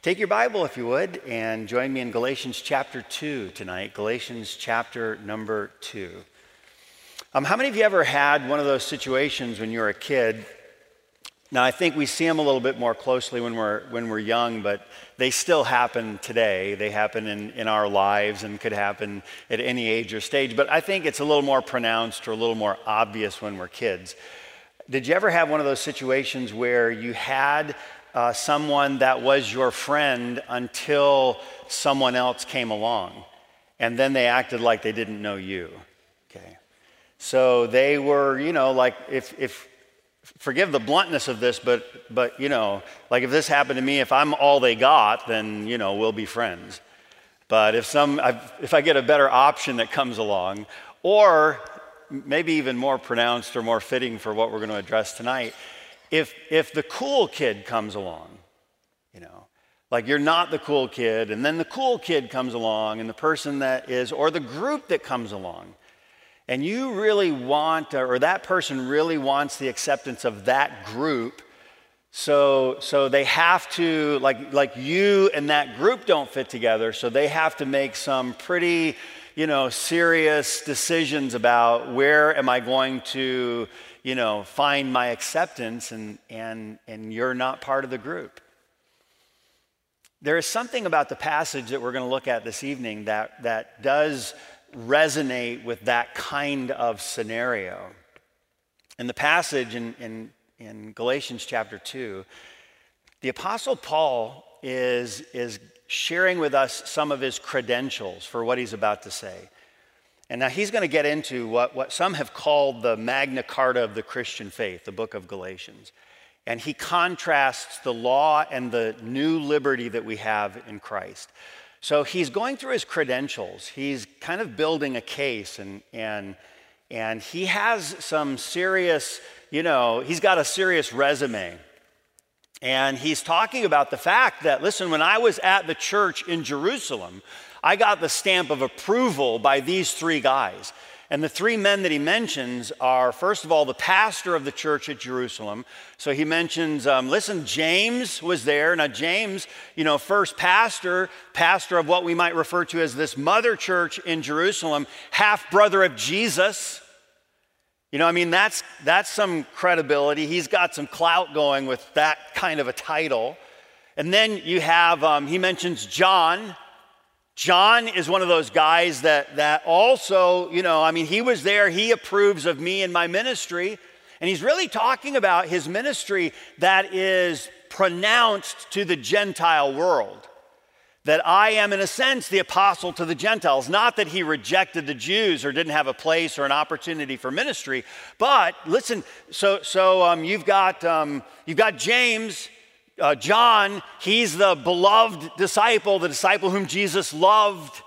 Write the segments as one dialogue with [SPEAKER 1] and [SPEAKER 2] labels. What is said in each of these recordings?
[SPEAKER 1] Take your Bible, if you would, and join me in Galatians chapter 2 tonight. Galatians chapter number 2. Um, how many of you ever had one of those situations when you were a kid? Now, I think we see them a little bit more closely when we're, when we're young, but they still happen today. They happen in, in our lives and could happen at any age or stage, but I think it's a little more pronounced or a little more obvious when we're kids. Did you ever have one of those situations where you had uh, someone that was your friend until someone else came along. And then they acted like they didn't know you. Okay. So they were, you know, like if, if forgive the bluntness of this, but, but, you know, like if this happened to me, if I'm all they got, then, you know, we'll be friends. But if, some, if I get a better option that comes along, or maybe even more pronounced or more fitting for what we're going to address tonight, if, if the cool kid comes along, you know, like you're not the cool kid, and then the cool kid comes along, and the person that is, or the group that comes along, and you really want, or that person really wants the acceptance of that group, so, so they have to, like, like you and that group don't fit together, so they have to make some pretty, you know, serious decisions about where am I going to, you know, find my acceptance and, and, and you're not part of the group. There is something about the passage that we're going to look at this evening that, that does resonate with that kind of scenario. In the passage in, in, in Galatians chapter 2, the Apostle Paul is, is sharing with us some of his credentials for what he's about to say. And now he's going to get into what, what some have called the Magna Carta of the Christian faith, the book of Galatians. And he contrasts the law and the new liberty that we have in Christ. So he's going through his credentials. He's kind of building a case, and, and, and he has some serious, you know, he's got a serious resume. And he's talking about the fact that, listen, when I was at the church in Jerusalem, I got the stamp of approval by these three guys. And the three men that he mentions are, first of all, the pastor of the church at Jerusalem. So he mentions, um, listen, James was there. Now, James, you know, first pastor, pastor of what we might refer to as this mother church in Jerusalem, half brother of Jesus. You know, I mean, that's, that's some credibility. He's got some clout going with that kind of a title. And then you have, um, he mentions John. John is one of those guys that, that also, you know, I mean, he was there, he approves of me and my ministry. And he's really talking about his ministry that is pronounced to the Gentile world. That I am, in a sense, the apostle to the Gentiles. Not that he rejected the Jews or didn't have a place or an opportunity for ministry, but listen. So, so um, you've got um, you've got James, uh, John, he's the beloved disciple, the disciple whom Jesus loved.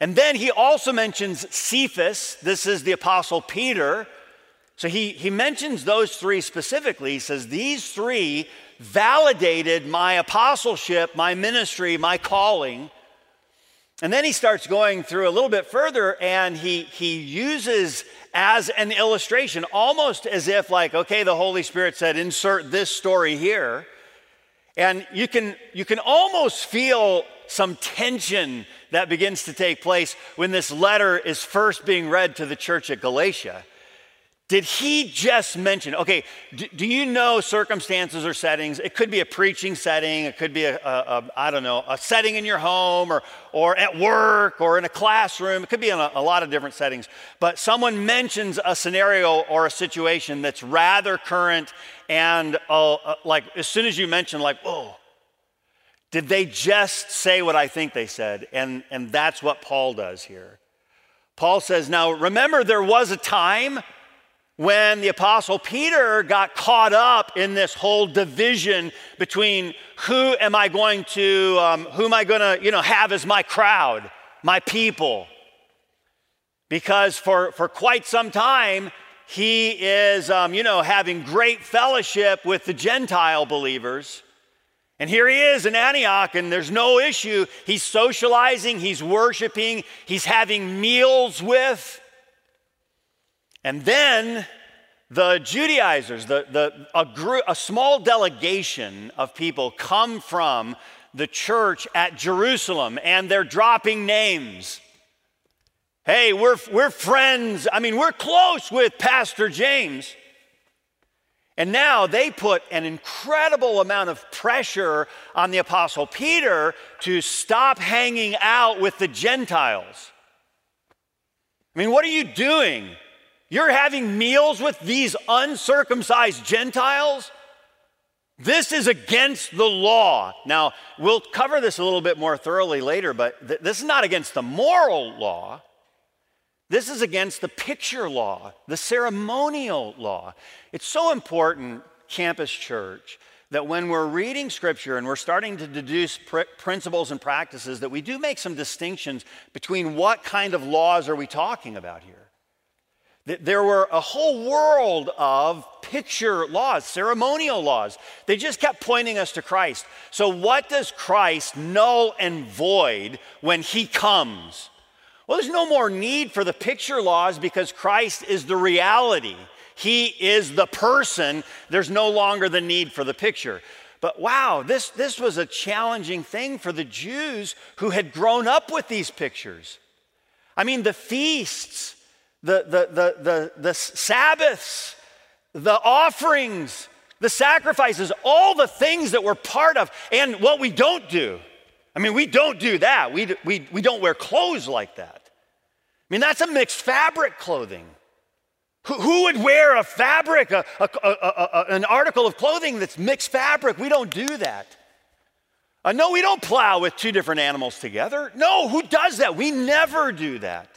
[SPEAKER 1] And then he also mentions Cephas. This is the apostle Peter. So he, he mentions those three specifically. He says, These three validated my apostleship, my ministry, my calling. And then he starts going through a little bit further and he, he uses as an illustration, almost as if, like, okay, the Holy Spirit said, insert this story here. And you can, you can almost feel some tension that begins to take place when this letter is first being read to the church at Galatia. Did he just mention, okay, do, do, you know circumstances or settings? It could be a preaching setting, it could be a, a, a I don't know, a setting in your home or, or at work or in a classroom. It could be in a, a lot of different settings. But someone mentions a scenario or a situation that's rather current and uh, uh, like as soon as you mention, like, whoa, did they just say what I think they said? And, and that's what Paul does here. Paul says, now remember, there was a time when the apostle Peter got caught up in this whole division between who am I going to, um, who am I going to, you know, have as my crowd, my people. Because for, for quite some time, he is, um, you know, having great fellowship with the Gentile believers. And here he is in Antioch, and there's no issue. He's socializing, he's worshiping, he's having meals with. And then the Judaizers, the, the, a, group, a small delegation of people come from the church at Jerusalem and they're dropping names. Hey, we're, we're friends. I mean, we're close with Pastor James. And now they put an incredible amount of pressure on the Apostle Peter to stop hanging out with the Gentiles. I mean, what are you doing? You're having meals with these uncircumcised Gentiles? This is against the law. Now, we'll cover this a little bit more thoroughly later, but th- this is not against the moral law. This is against the picture law, the ceremonial law. It's so important, Campus Church, that when we're reading scripture and we're starting to deduce pr- principles and practices, that we do make some distinctions between what kind of laws are we talking about here. There were a whole world of picture laws, ceremonial laws. They just kept pointing us to Christ. So, what does Christ null and void when he comes? Well, there's no more need for the picture laws because Christ is the reality. He is the person. There's no longer the need for the picture. But wow, this, this was a challenging thing for the Jews who had grown up with these pictures. I mean, the feasts, the, the, the, the, the Sabbaths, the offerings, the sacrifices, all the things that we're part of, and what we don't do. I mean, we don't do that. We, we, we don't wear clothes like that. I mean, that's a mixed fabric clothing. Who, who would wear a fabric, a, a, a, an article of clothing that's mixed fabric? We don't do that. Uh, no, we don't plow with two different animals together. No, who does that? We never do that.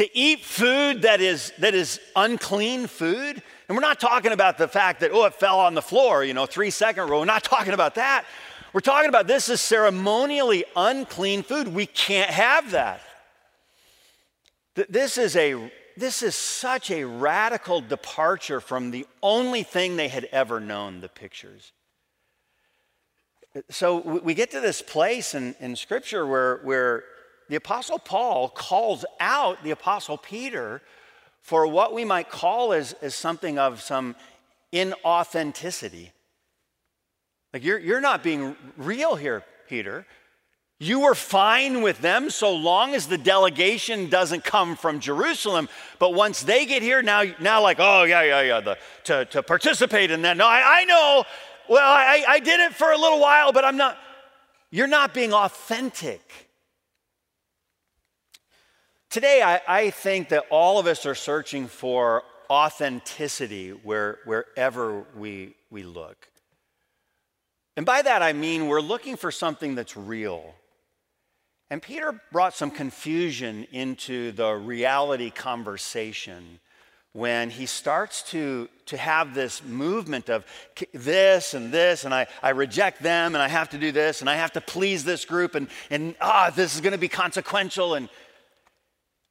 [SPEAKER 1] To eat food that is, that is unclean food, and we're not talking about the fact that, oh, it fell on the floor, you know, three second rule. We're not talking about that. We're talking about this is ceremonially unclean food. We can't have that. This is, a, this is such a radical departure from the only thing they had ever known the pictures. So we get to this place in, in Scripture where, where the Apostle Paul calls out the Apostle Peter for what we might call as, as something of some inauthenticity. Like, you're, you're not being real here, Peter. You were fine with them so long as the delegation doesn't come from Jerusalem. But once they get here, now, now like, oh, yeah, yeah, yeah, the, to, to participate in that. No, I, I know. Well, I, I did it for a little while, but I'm not. You're not being authentic. Today, I, I think that all of us are searching for authenticity where, wherever we, we look. And by that, I mean we're looking for something that's real. And Peter brought some confusion into the reality conversation when he starts to, to have this movement of this and this, and I, I reject them, and I have to do this, and I have to please this group, and, and ah, this is going to be consequential. And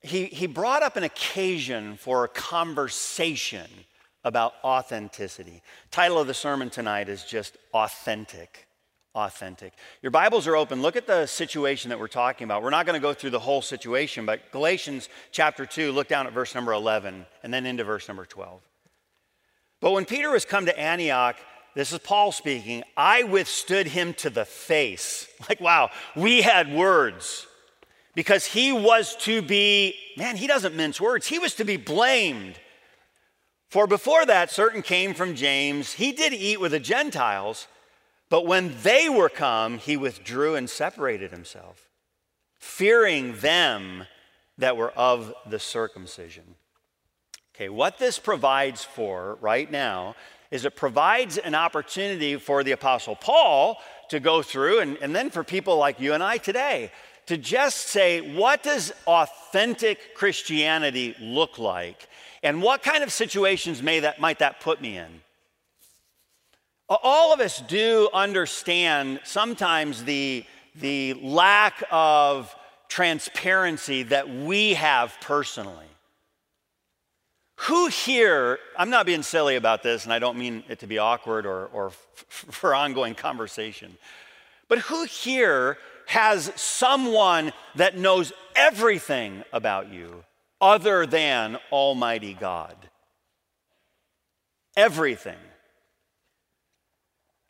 [SPEAKER 1] he, he brought up an occasion for a conversation about authenticity. Title of the sermon tonight is just authentic. Authentic. Your Bibles are open. Look at the situation that we're talking about. We're not going to go through the whole situation, but Galatians chapter 2, look down at verse number 11 and then into verse number 12. But when Peter was come to Antioch, this is Paul speaking, I withstood him to the face. Like, wow, we had words because he was to be, man, he doesn't mince words, he was to be blamed. For before that, certain came from James. He did eat with the Gentiles, but when they were come, he withdrew and separated himself, fearing them that were of the circumcision. Okay, what this provides for right now is it provides an opportunity for the Apostle Paul to go through, and, and then for people like you and I today to just say, what does authentic Christianity look like? And what kind of situations may that, might that put me in? All of us do understand sometimes the, the lack of transparency that we have personally. Who here, I'm not being silly about this, and I don't mean it to be awkward or, or f- for ongoing conversation, but who here has someone that knows everything about you other than Almighty God. Everything.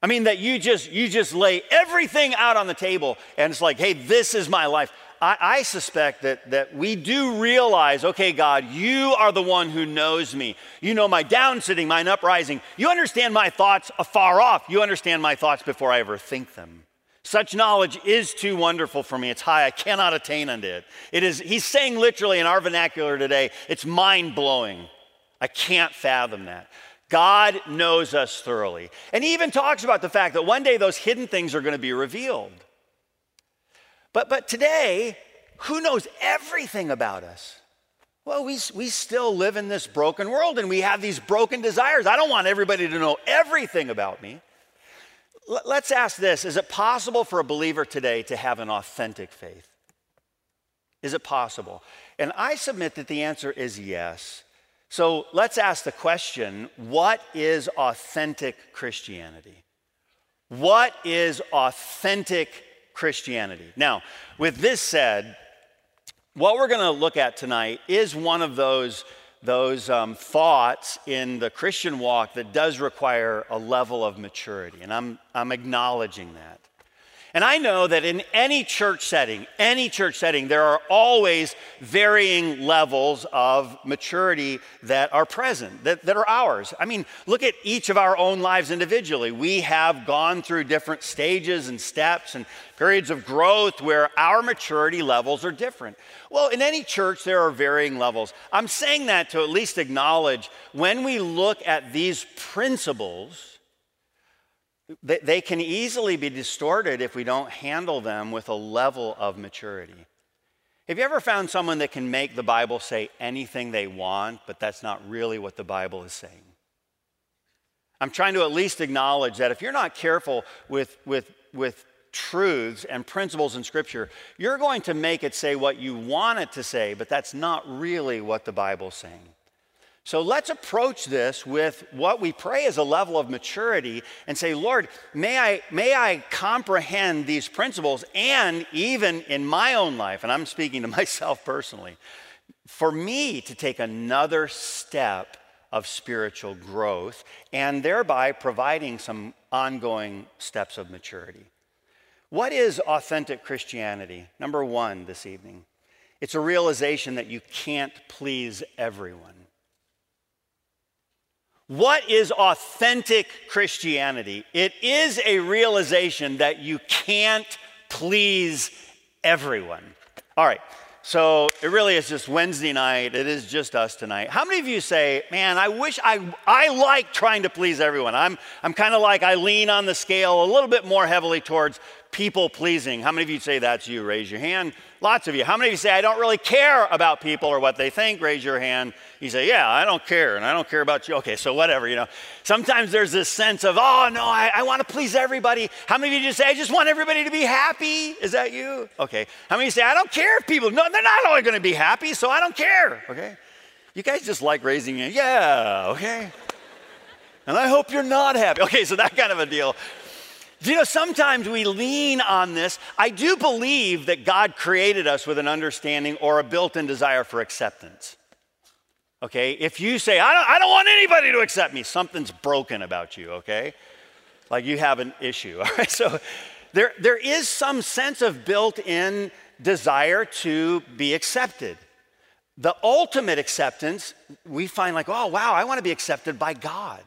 [SPEAKER 1] I mean, that you just, you just lay everything out on the table and it's like, hey, this is my life. I, I, suspect that, that we do realize, okay, God, you are the one who knows me. You know my down sitting, mine uprising. You understand my thoughts afar off. You understand my thoughts before I ever think them. Such knowledge is too wonderful for me. It's high. I cannot attain unto it. It is, he's saying literally in our vernacular today, it's mind blowing. I can't fathom that. God knows us thoroughly. And he even talks about the fact that one day those hidden things are going to be revealed. But, but today, who knows everything about us? Well, we, we still live in this broken world and we have these broken desires. I don't want everybody to know everything about me. Let's ask this Is it possible for a believer today to have an authentic faith? Is it possible? And I submit that the answer is yes. So let's ask the question what is authentic Christianity? What is authentic Christianity? Now, with this said, what we're going to look at tonight is one of those, those um, thoughts in the Christian walk that does require a level of maturity, and I'm, I'm acknowledging that. And I know that in any church setting, any church setting, there are always varying levels of maturity that are present, that, that are ours. I mean, look at each of our own lives individually. We have gone through different stages and steps and periods of growth where our maturity levels are different. Well, in any church, there are varying levels. I'm saying that to at least acknowledge when we look at these principles they, they can easily be distorted if we don't handle them with a level of maturity. Have you ever found someone that can make the Bible say anything they want, but that's not really what the Bible is saying? I'm trying to at least acknowledge that if you're not careful with, with, with truths and principles in Scripture, you're going to make it say what you want it to say, but that's not really what the Bible's saying. So let's approach this with what we pray is a level of maturity and say, Lord, may I, may I comprehend these principles and even in my own life, and I'm speaking to myself personally, for me to take another step of spiritual growth and thereby providing some ongoing steps of maturity. What is authentic Christianity? Number one this evening, it's a realization that you can't please everyone. What is authentic Christianity? It is a realization that you can't please everyone. All right, so it really is just Wednesday night. It is just us tonight. How many of you say, man, I wish I, I like trying to please everyone? I'm, I'm kind of like I lean on the scale a little bit more heavily towards people pleasing. How many of you say that's you? Raise your hand. Lots of you. How many of you say, I don't really care about people or what they think? Raise your hand. You say, Yeah, I don't care, and I don't care about you. Okay, so whatever, you know. Sometimes there's this sense of, Oh, no, I, I want to please everybody. How many of you just say, I just want everybody to be happy? Is that you? Okay. How many say, I don't care if people, no, they're not always going to be happy, so I don't care. Okay. You guys just like raising your Yeah, okay. And I hope you're not happy. Okay, so that kind of a deal. You know, sometimes we lean on this. I do believe that God created us with an understanding or a built in desire for acceptance. Okay? If you say, I don't, I don't want anybody to accept me, something's broken about you, okay? Like you have an issue, all right? So there, there is some sense of built in desire to be accepted. The ultimate acceptance, we find like, oh, wow, I want to be accepted by God.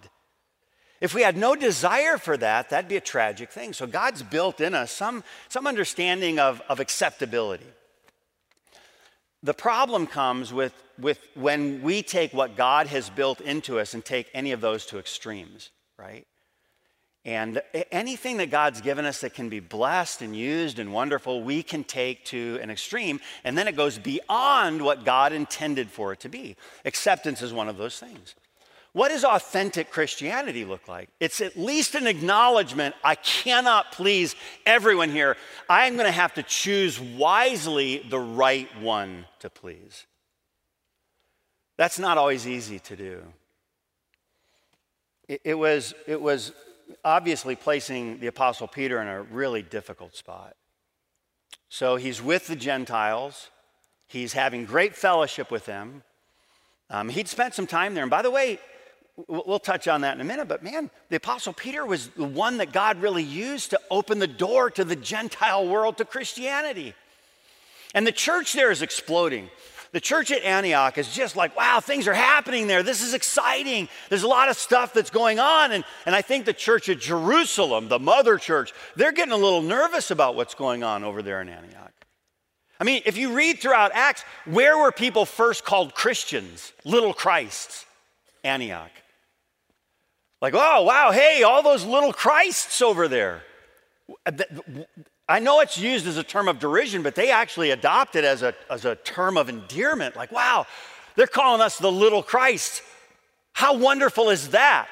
[SPEAKER 1] If we had no desire for that, that'd be a tragic thing. So God's built in us some, some understanding of, of acceptability. The problem comes with, with when we take what God has built into us and take any of those to extremes, right? And anything that God's given us that can be blessed and used and wonderful, we can take to an extreme, and then it goes beyond what God intended for it to be. Acceptance is one of those things. What does authentic Christianity look like? It's at least an acknowledgement I cannot please everyone here. I am going to have to choose wisely the right one to please. That's not always easy to do. It, it was, it was obviously placing the Apostle Peter in a really difficult spot. So he's with the Gentiles, he's having great fellowship with them. Um, he'd spent some time there. And by the way, we'll touch on that in a minute, but man, the Apostle Peter was the one that God really used to open the door to the Gentile world to Christianity. And the church there is exploding. The church at Antioch is just like, wow, things are happening there. This is exciting. There's a lot of stuff that's going on. And, and I think the church at Jerusalem, the mother church, they're getting a little nervous about what's going on over there in Antioch. I mean, if you read throughout Acts, where were people first called Christians? Little Christs. Antioch. Like, oh, wow, hey, all those little Christs over there. I know it's used as a term of derision, but they actually adopt it as a, as a term of endearment. Like, wow, they're calling us the little Christ. How wonderful is that?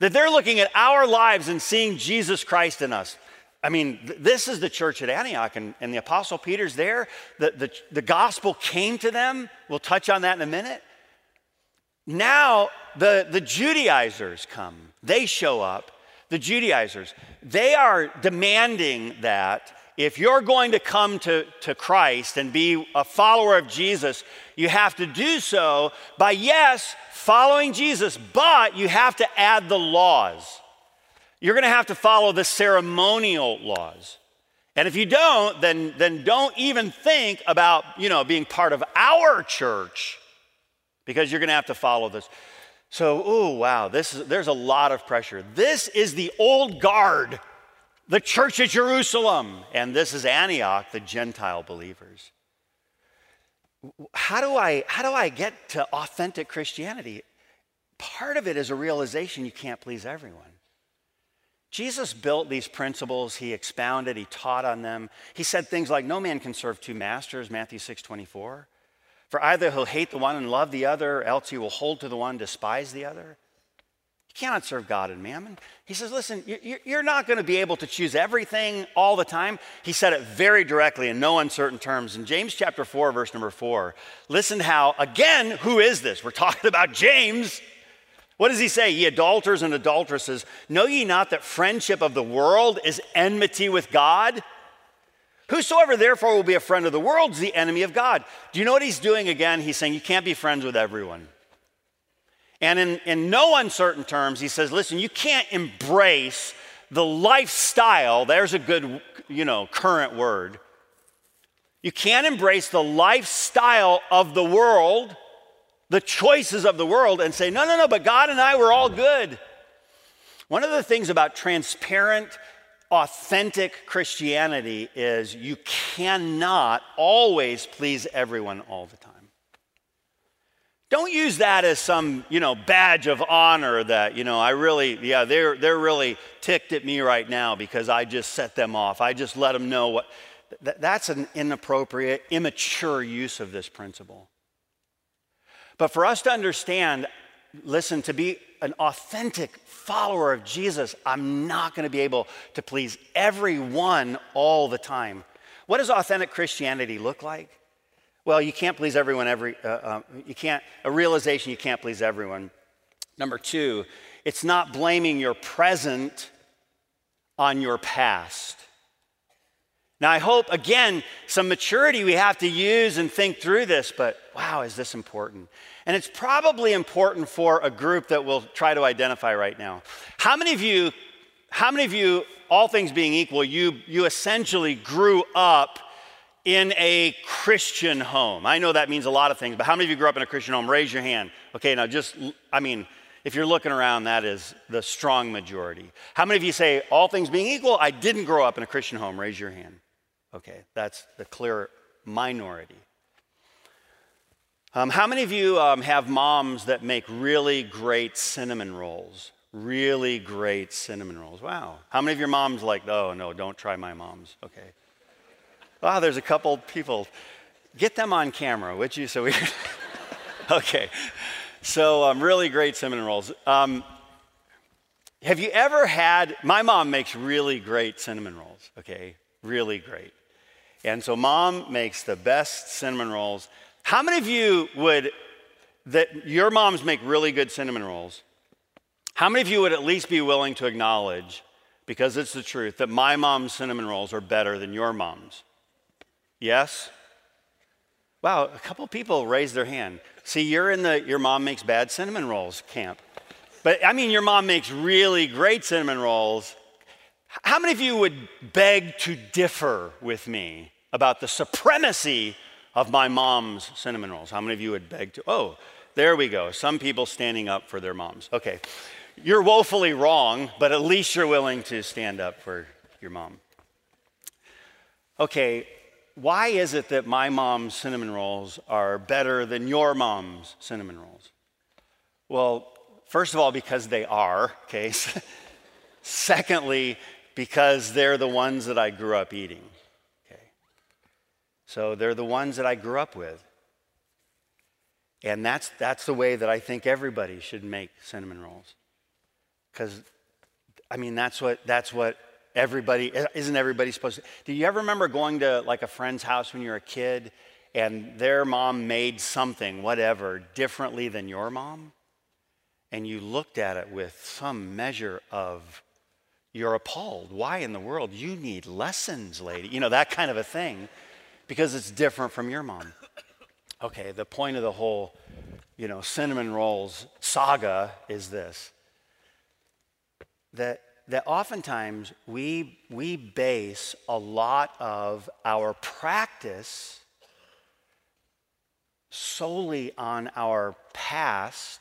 [SPEAKER 1] That they're looking at our lives and seeing Jesus Christ in us. I mean, th- this is the church at Antioch, and, and the Apostle Peter's there. The, the, the gospel came to them. We'll touch on that in a minute. Now the, the Judaizers come, they show up. The Judaizers, they are demanding that if you're going to come to, to Christ and be a follower of Jesus, you have to do so by, yes, following Jesus, but you have to add the laws. You're going to have to follow the ceremonial laws. And if you don't, then, then don't even think about, you know, being part of our church because you're going to have to follow this. So, oh, wow, this is, there's a lot of pressure. This is the old guard, the church of Jerusalem, and this is Antioch, the Gentile believers. How do I, how do I get to authentic Christianity? Part of it is a realization you can't please everyone. Jesus built these principles, he expounded, he taught on them. He said things like, No man can serve two masters, Matthew 6 24. For either he'll hate the one and love the other, or else he will hold to the one, despise the other. You cannot serve God and mammon. He says, listen, you're not going to be able to choose everything all the time. He said it very directly in no uncertain terms. In James chapter 4, verse number 4, listen how, again, who is this? We're talking about James. What does he say? Ye adulterers and adulteresses, know ye not that friendship of the world is enmity with God? Whosoever therefore will be a friend of the world is the enemy of God. Do you know what he's doing again? He's saying you can't be friends with everyone. And in, in no uncertain terms, he says, listen, you can't embrace the lifestyle. There's a good, you know, current word. You can't embrace the lifestyle of the world, the choices of the world, and say, no, no, no, but God and I were all good. One of the things about transparent authentic Christianity is you cannot always please everyone all the time. Don't use that as some, you know, badge of honor that, you know, I really, yeah, they're, they're really ticked at me right now because I just set them off. I just let them know what. that's an inappropriate, immature use of this principle. But for us to understand, listen, to be an authentic follower of Jesus, I'm not going to be able to please everyone all the time. What does authentic Christianity look like? Well, you can't please everyone every, uh, uh, you can't, a realization you can't please everyone. Number two, it's not blaming your present on your past. Now, I hope, again, some maturity we have to use and think through this, but wow, is this important? And it's probably important for a group that we'll try to identify right now. How many of you, how many of you, all things being equal, you, you essentially grew up in a Christian home? I know that means a lot of things, but how many of you grew up in a Christian home? Raise your hand. Okay, now just, I mean, if you're looking around, that is the strong majority. How many of you say, all things being equal, I didn't grow up in a Christian home? Raise your hand. Okay, that's the clear minority. Um, how many of you um, have moms that make really great cinnamon rolls? Really great cinnamon rolls. Wow. How many of your moms like, oh, no, don't try my mom's? Okay. Wow, there's a couple people. Get them on camera, would you? So we. okay. So, um, really great cinnamon rolls. Um, have you ever had, my mom makes really great cinnamon rolls, okay? Really great. And so, mom makes the best cinnamon rolls. How many of you would, that your moms make really good cinnamon rolls? How many of you would at least be willing to acknowledge, because it's the truth, that my mom's cinnamon rolls are better than your mom's? Yes? Wow, a couple people raised their hand. See, you're in the your mom makes bad cinnamon rolls camp. But I mean, your mom makes really great cinnamon rolls. How many of you would beg to differ with me about the supremacy of my mom's cinnamon rolls? How many of you would beg to? Oh, there we go. Some people standing up for their moms. Okay. You're woefully wrong, but at least you're willing to stand up for your mom. Okay, why is it that my mom's cinnamon rolls are better than your mom's cinnamon rolls? Well, first of all, because they are, okay? Secondly, because they're the ones that I grew up eating, okay? So they're the ones that I grew up with. And that's, that's the way that I think everybody should make cinnamon rolls. Because, I mean, that's what, that's what everybody, isn't everybody supposed to? Do you ever remember going to like a friend's house when you were a kid and their mom made something, whatever, differently than your mom? And you looked at it with some measure of, you're appalled. Why in the world? You need lessons, lady. You know, that kind of a thing because it's different from your mom. Okay, the point of the whole, you know, cinnamon rolls saga is this that, that oftentimes we, we base a lot of our practice solely on our past,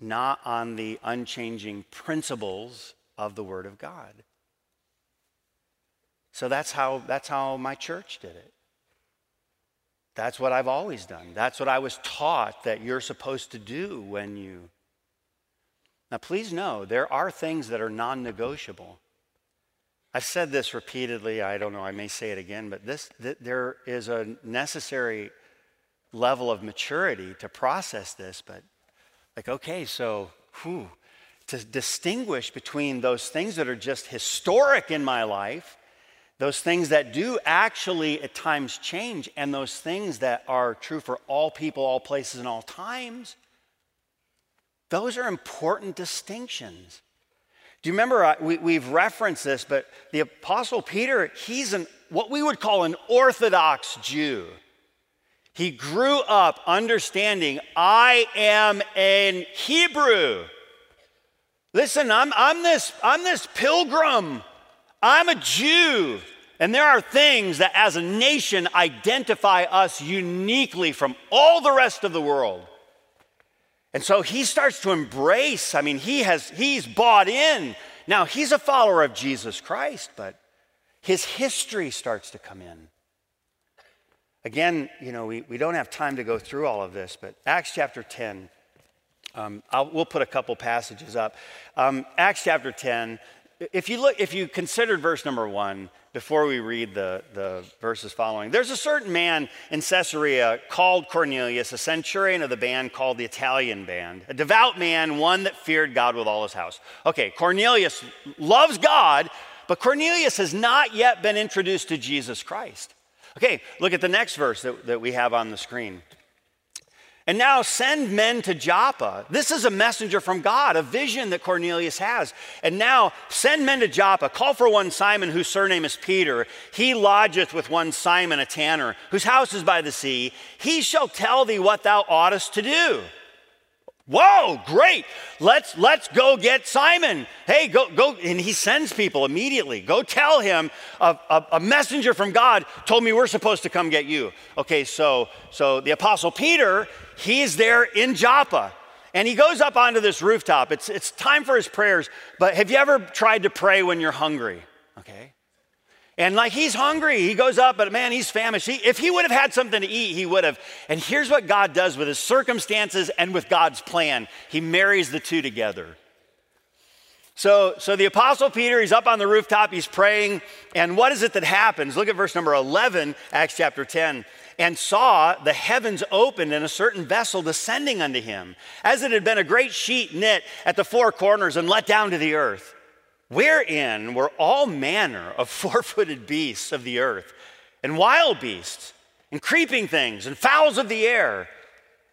[SPEAKER 1] not on the unchanging principles of the Word of God. So that's how, that's how my church did it. That's what I've always done. That's what I was taught that you're supposed to do when you. Now, please know there are things that are non negotiable. I've said this repeatedly. I don't know, I may say it again, but this, th- there is a necessary level of maturity to process this. But, like, okay, so, whew, to distinguish between those things that are just historic in my life those things that do actually at times change, and those things that are true for all people, all places, and all times, those are important distinctions. Do you remember, uh, we, have referenced this, but the Apostle Peter, he's an, what we would call an Orthodox Jew. He grew up understanding, I am an Hebrew. Listen, I'm, I'm, this, I'm this pilgrim I'm a Jew. And there are things that as a nation identify us uniquely from all the rest of the world. And so he starts to embrace, I mean, he has he's bought in. Now he's a follower of Jesus Christ, but his history starts to come in. Again, you know, we, we don't have time to go through all of this, but Acts chapter 10, um, we'll put a couple passages up. Um, Acts chapter 10, if you look, if you considered verse number one before we read the, the verses following, there's a certain man in Caesarea called Cornelius, a centurion of the band called the Italian band, a devout man, one that feared God with all his house. Okay, Cornelius loves God, but Cornelius has not yet been introduced to Jesus Christ. Okay, look at the next verse that, that we have on the screen. And now send men to Joppa. This is a messenger from God, a vision that Cornelius has. And now send men to Joppa. Call for one Simon, whose surname is Peter. He lodgeth with one Simon, a tanner, whose house is by the sea. He shall tell thee what thou oughtest to do. Whoa, great. Let's let's go get Simon. Hey, go go and he sends people immediately. Go tell him a, a, a, messenger from God told me we're supposed to come get you. Okay, so so the apostle Peter, he's there in Joppa. And he goes up onto this rooftop. It's it's time for his prayers. But have you ever tried to pray when you're hungry? Okay. And like he's hungry, he goes up, but man, he's famished. He, if he would have had something to eat, he would have. And here's what God does with his circumstances and with God's plan He marries the two together. So, so the Apostle Peter, he's up on the rooftop, he's praying. And what is it that happens? Look at verse number 11, Acts chapter 10. And saw the heavens opened and a certain vessel descending unto him, as it had been a great sheet knit at the four corners and let down to the earth wherein were all manner of four footed beasts of the earth, and wild beasts, and creeping things, and fowls of the air.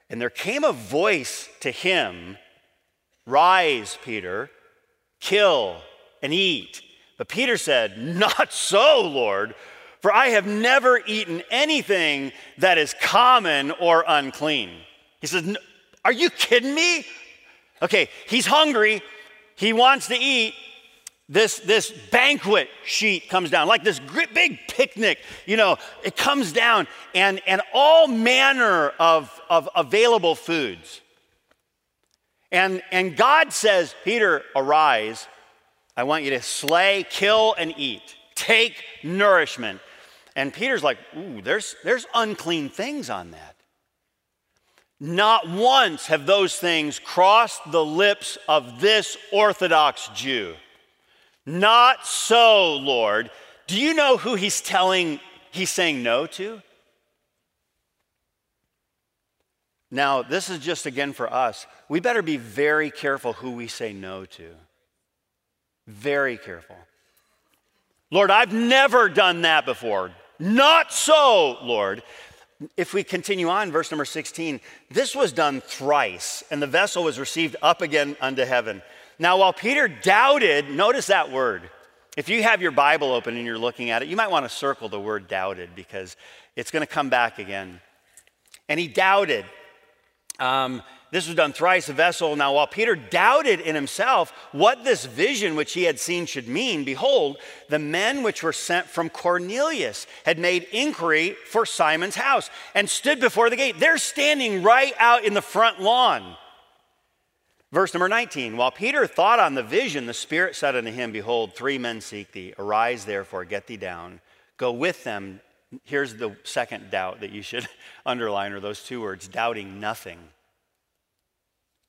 [SPEAKER 1] And there came a voice to him Rise, Peter, kill and eat. But Peter said, Not so, Lord, for I have never eaten anything that is common or unclean. He says, Are you kidding me? Okay, he's hungry, he wants to eat. This, this banquet sheet comes down, like this big picnic, you know, it comes down, and, and all manner of, of available foods. And, and God says, Peter, arise. I want you to slay, kill, and eat. Take nourishment. And Peter's like, ooh, there's, there's unclean things on that. Not once have those things crossed the lips of this Orthodox Jew. Not so, Lord. Do you know who he's telling, he's saying no to? Now, this is just again for us. We better be very careful who we say no to. Very careful. Lord, I've never done that before. Not so, Lord if we continue on, verse number 16, this was done thrice, and the vessel was received up again unto heaven. Now, while Peter doubted, notice that word. If you have your Bible open and you're looking at it, you might want to circle the word doubted because it's going to come back again. And he doubted. Um, this was done thrice, a vessel. Now, while Peter doubted in himself what this vision which he had seen should mean, behold, the men which were sent from Cornelius had made inquiry for Simon's house and stood before the gate. They're standing right out in the front lawn. Verse number 19 While Peter thought on the vision, the Spirit said unto him, Behold, three men seek thee. Arise, therefore, get thee down. Go with them. Here's the second doubt that you should underline, or those two words doubting nothing.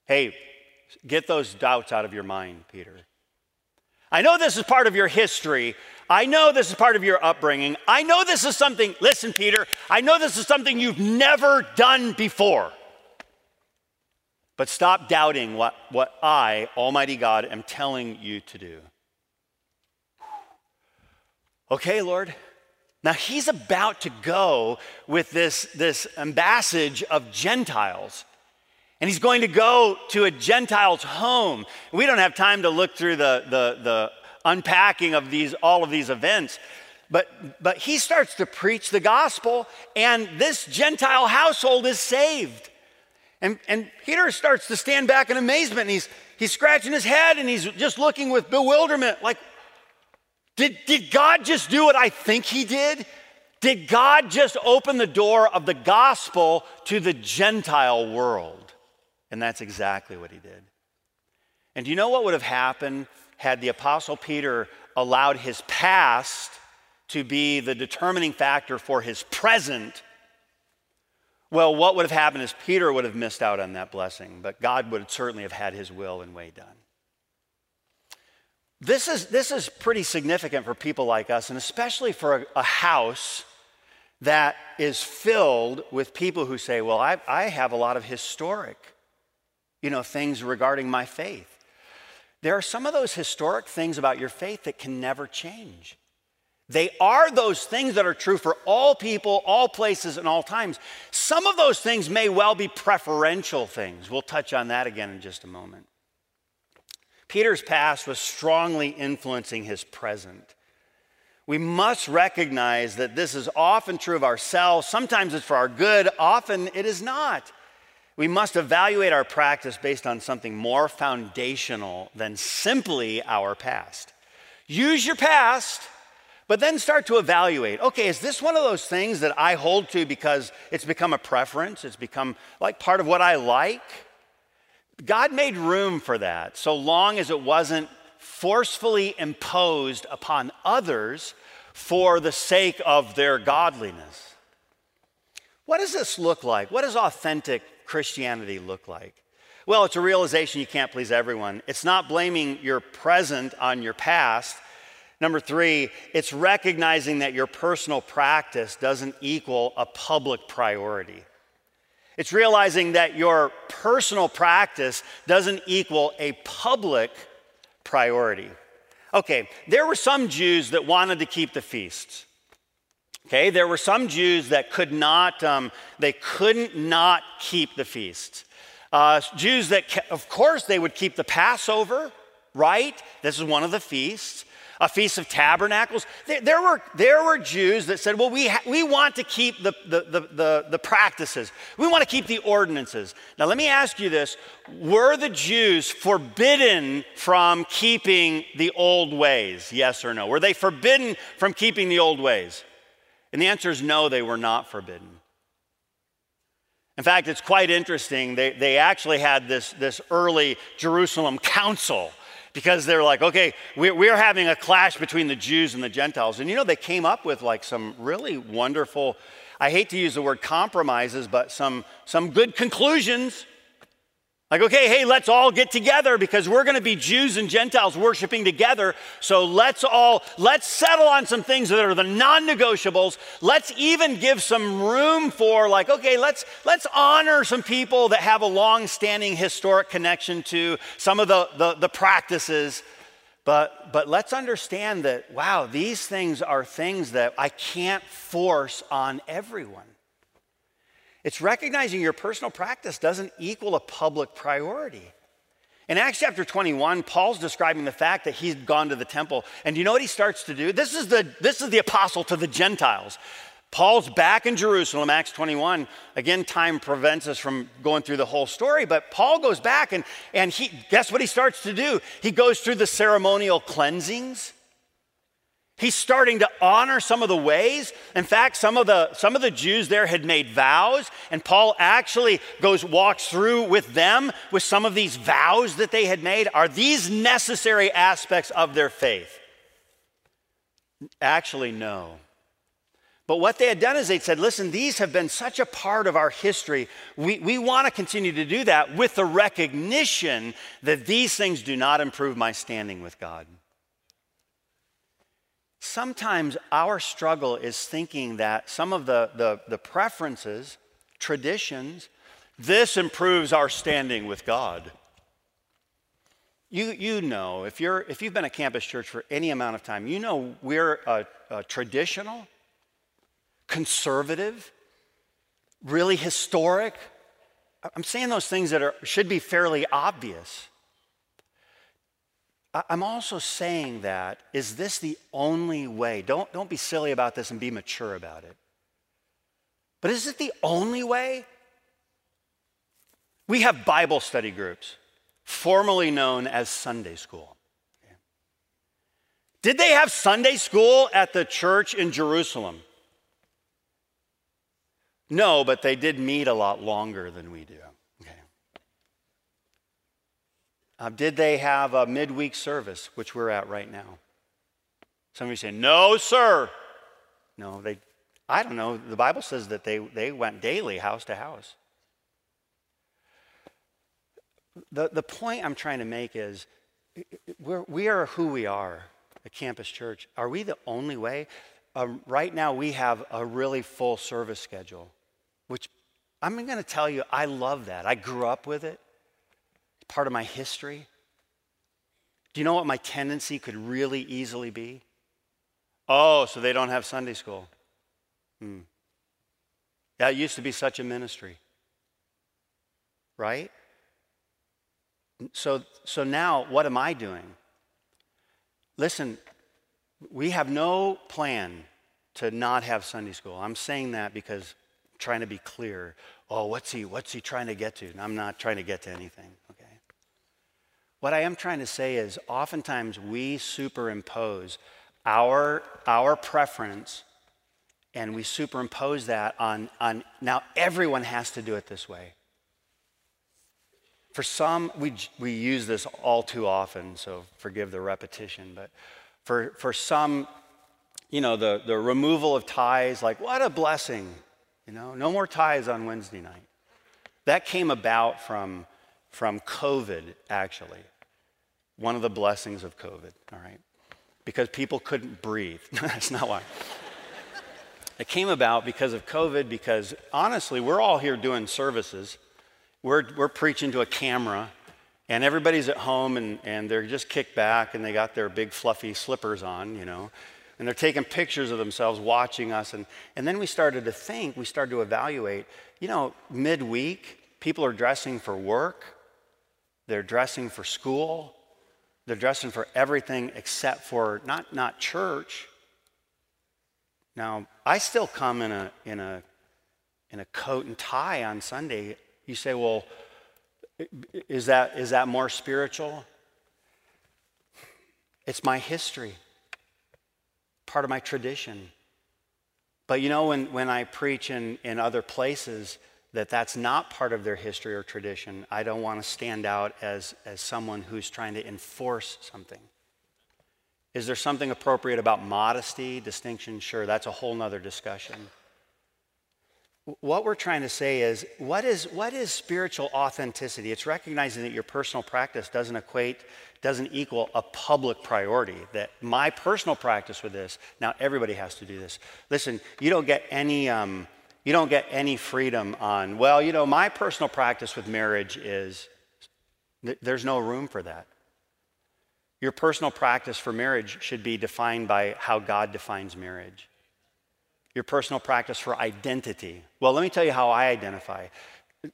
[SPEAKER 1] Hey, get those doubts out of your mind, Peter. I know this is part of your history. I know this is part of your upbringing. I know this is something, listen, Peter, I know this is something you've never done before. But stop doubting what, what I, Almighty God, am telling you to do. Okay, Lord. Now he's about to go with this, this ambassage of Gentiles. And he's going to go to a Gentile's home. We don't have time to look through the, the, the unpacking of these, all of these events. But, but he starts to preach the gospel, and this Gentile household is saved. And, and Peter starts to stand back in amazement, and he's, he's scratching his head, and he's just looking with bewilderment like, did, did God just do what I think he did? Did God just open the door of the gospel to the Gentile world? And that's exactly what he did. And do you know what would have happened had the Apostle Peter allowed his past to be the determining factor for his present? Well, what would have happened is Peter would have missed out on that blessing, but God would certainly have had his will and way done. This is, this is pretty significant for people like us, and especially for a, a house that is filled with people who say, Well, I, I have a lot of historic you know, things regarding my faith. There are some of those historic things about your faith that can never change. They are those things that are true for all people, all places, and all times. Some of those things may well be preferential things. We'll touch on that again in just a moment. Peter's past was strongly influencing his present. We must recognize that this is often true of ourselves. Sometimes it's for our good, often it is not. We must evaluate our practice based on something more foundational than simply our past. Use your past, but then start to evaluate okay, is this one of those things that I hold to because it's become a preference? It's become like part of what I like? God made room for that so long as it wasn't forcefully imposed upon others for the sake of their godliness. What does this look like? What does authentic Christianity look like? Well, it's a realization you can't please everyone. It's not blaming your present on your past. Number three, it's recognizing that your personal practice doesn't equal a public priority. It's realizing that your personal practice doesn't equal a public priority. Okay, there were some Jews that wanted to keep the feasts. Okay, there were some Jews that could not, um, they couldn't not keep the feast. Uh, Jews that, of course, they would keep the Passover, right? This is one of the feasts. a Feast of Tabernacles. There, there were, there were Jews that said, well, we, ha- we want to keep the, the, the, the, the practices, we want to keep the ordinances. Now, let me ask you this Were the Jews forbidden from keeping the old ways? Yes or no? Were they forbidden from keeping the old ways? And the answer is no, they were not forbidden. In fact, it's quite interesting. They, they actually had this, this early Jerusalem council because they're like, okay, we're, we're having a clash between the Jews and the Gentiles. And you know, they came up with like some really wonderful, I hate to use the word compromises, but some, some good conclusions. Like, okay, hey, let's all get together because we're going to be Jews and Gentiles worshiping together. So let's all, let's settle on some things that are the non negotiables. Let's even give some room for, like, okay, let's, let's honor some people that have a long standing historic connection to some of the, the, the practices. But, but let's understand that, wow, these things are things that I can't force on everyone. It's recognizing your personal practice doesn't equal a public priority. In Acts chapter 21, Paul's describing the fact that he's gone to the temple. And you know what he starts to do? This is the, this is the apostle to the Gentiles. Paul's back in Jerusalem, Acts 21. Again, time prevents us from going through the whole story, but Paul goes back and, and he, guess what he starts to do? He goes through the ceremonial cleansings. He's starting to honor some of the ways. In fact, some of the, some of the Jews there had made vows, and Paul actually goes, walks through with them with some of these vows that they had made. Are these necessary aspects of their faith? Actually, no. But what they had done is they'd said, listen, these have been such a part of our history. We, we want to continue to do that with the recognition that these things do not improve my standing with God. Sometimes our struggle is thinking that some of the, the, the preferences, traditions, this improves our standing with God. You, you know, if, you're, if you've been a campus church for any amount of time, you know we're a, a traditional, conservative, really historic. I'm saying those things that are, should be fairly obvious. I'm also saying that, is this the only way? Don't, don't be silly about this and be mature about it. But is it the only way? We have Bible study groups, formerly known as Sunday school. Did they have Sunday school at the church in Jerusalem? No, but they did meet a lot longer than we do. Uh, did they have a midweek service, which we're at right now? Some of you say, no, sir. No, they, I don't know. The Bible says that they, they went daily, house to house. The, the point I'm trying to make is we're, we are who we are, a campus church. Are we the only way? Um, right now, we have a really full service schedule, which I'm going to tell you, I love that. I grew up with it part of my history? Do you know what my tendency could really easily be? Oh, so they don't have Sunday school. Hmm. That used to be such a ministry. Right? So, so now, what am I doing? Listen, we have no plan to not have Sunday school. I'm saying that because I'm trying to be clear. Oh, what's he, what's he trying to get to? I'm not trying to get to anything. What I am trying to say is oftentimes we superimpose our, our preference and we superimpose that on, on now everyone has to do it this way. For some, we, we use this all too often, so forgive the repetition, but for, for some, you know, the, the removal of ties, like what a blessing, you know, no more ties on Wednesday night. That came about from, from COVID, actually one of the blessings of COVID, all right? Because people couldn't breathe. That's not why. it came about because of COVID, because honestly, we're all here doing services. We're, we're preaching to a camera, and everybody's at home and, and they're just kicked back and they got their big fluffy slippers on, you know, and they're taking pictures of themselves watching us. And, and then we started to think, we started to evaluate, you know, midweek, people are dressing for work, they're dressing for school, They're dressing for everything except for not, not church. Now, I still come in a, in, a, in a coat and tie on Sunday. You say, well, is that, is that more spiritual? It's my history, part of my tradition. But you know, when, when I preach in, in other places that that's not part of their history or tradition, I don't want to stand out as, as someone who's trying to enforce something. Is there something appropriate about modesty, distinction? Sure, that's a whole nother discussion. What we're trying to say is what is, what is spiritual authenticity? It's recognizing that your personal practice doesn't equate doesn't equal a public priority. That my personal practice with this, now everybody has to do this. Listen, you don't get any, um, you don't get any freedom on, well, you know, my personal practice with marriage is, there's no room for that. Your personal practice for marriage should be defined by how God defines marriage. Your personal practice for identity. Well, let me tell you how I identify.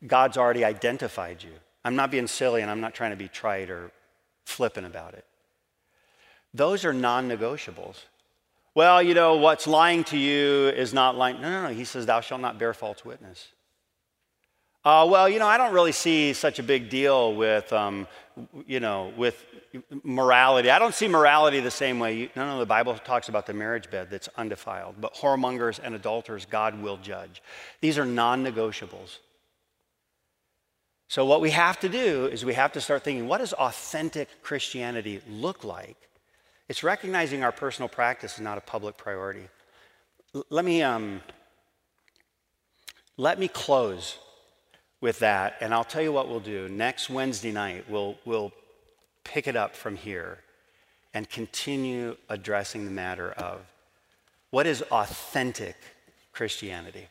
[SPEAKER 1] God's already identified you. I'm not being silly and I'm not trying to be trite or flippant about it. Those are non negotiables. Well, you know, what's lying to you is not lying. No, no, no. He says, Thou shalt not bear false witness. Uh, well, you know, I don't really see such a big deal with, um, you know, with morality. I don't see morality the same way. You, no, no, the Bible talks about the marriage bed that's undefiled, but whoremongers and adulterers, God will judge. These are non negotiables. So, what we have to do is we have to start thinking what does authentic Christianity look like? It's recognizing our personal practice is not a public priority. L- let, me, um, let me close with that, and I'll tell you what we'll do. Next Wednesday night, we'll, we'll pick it up from here and continue addressing the matter of what is authentic Christianity.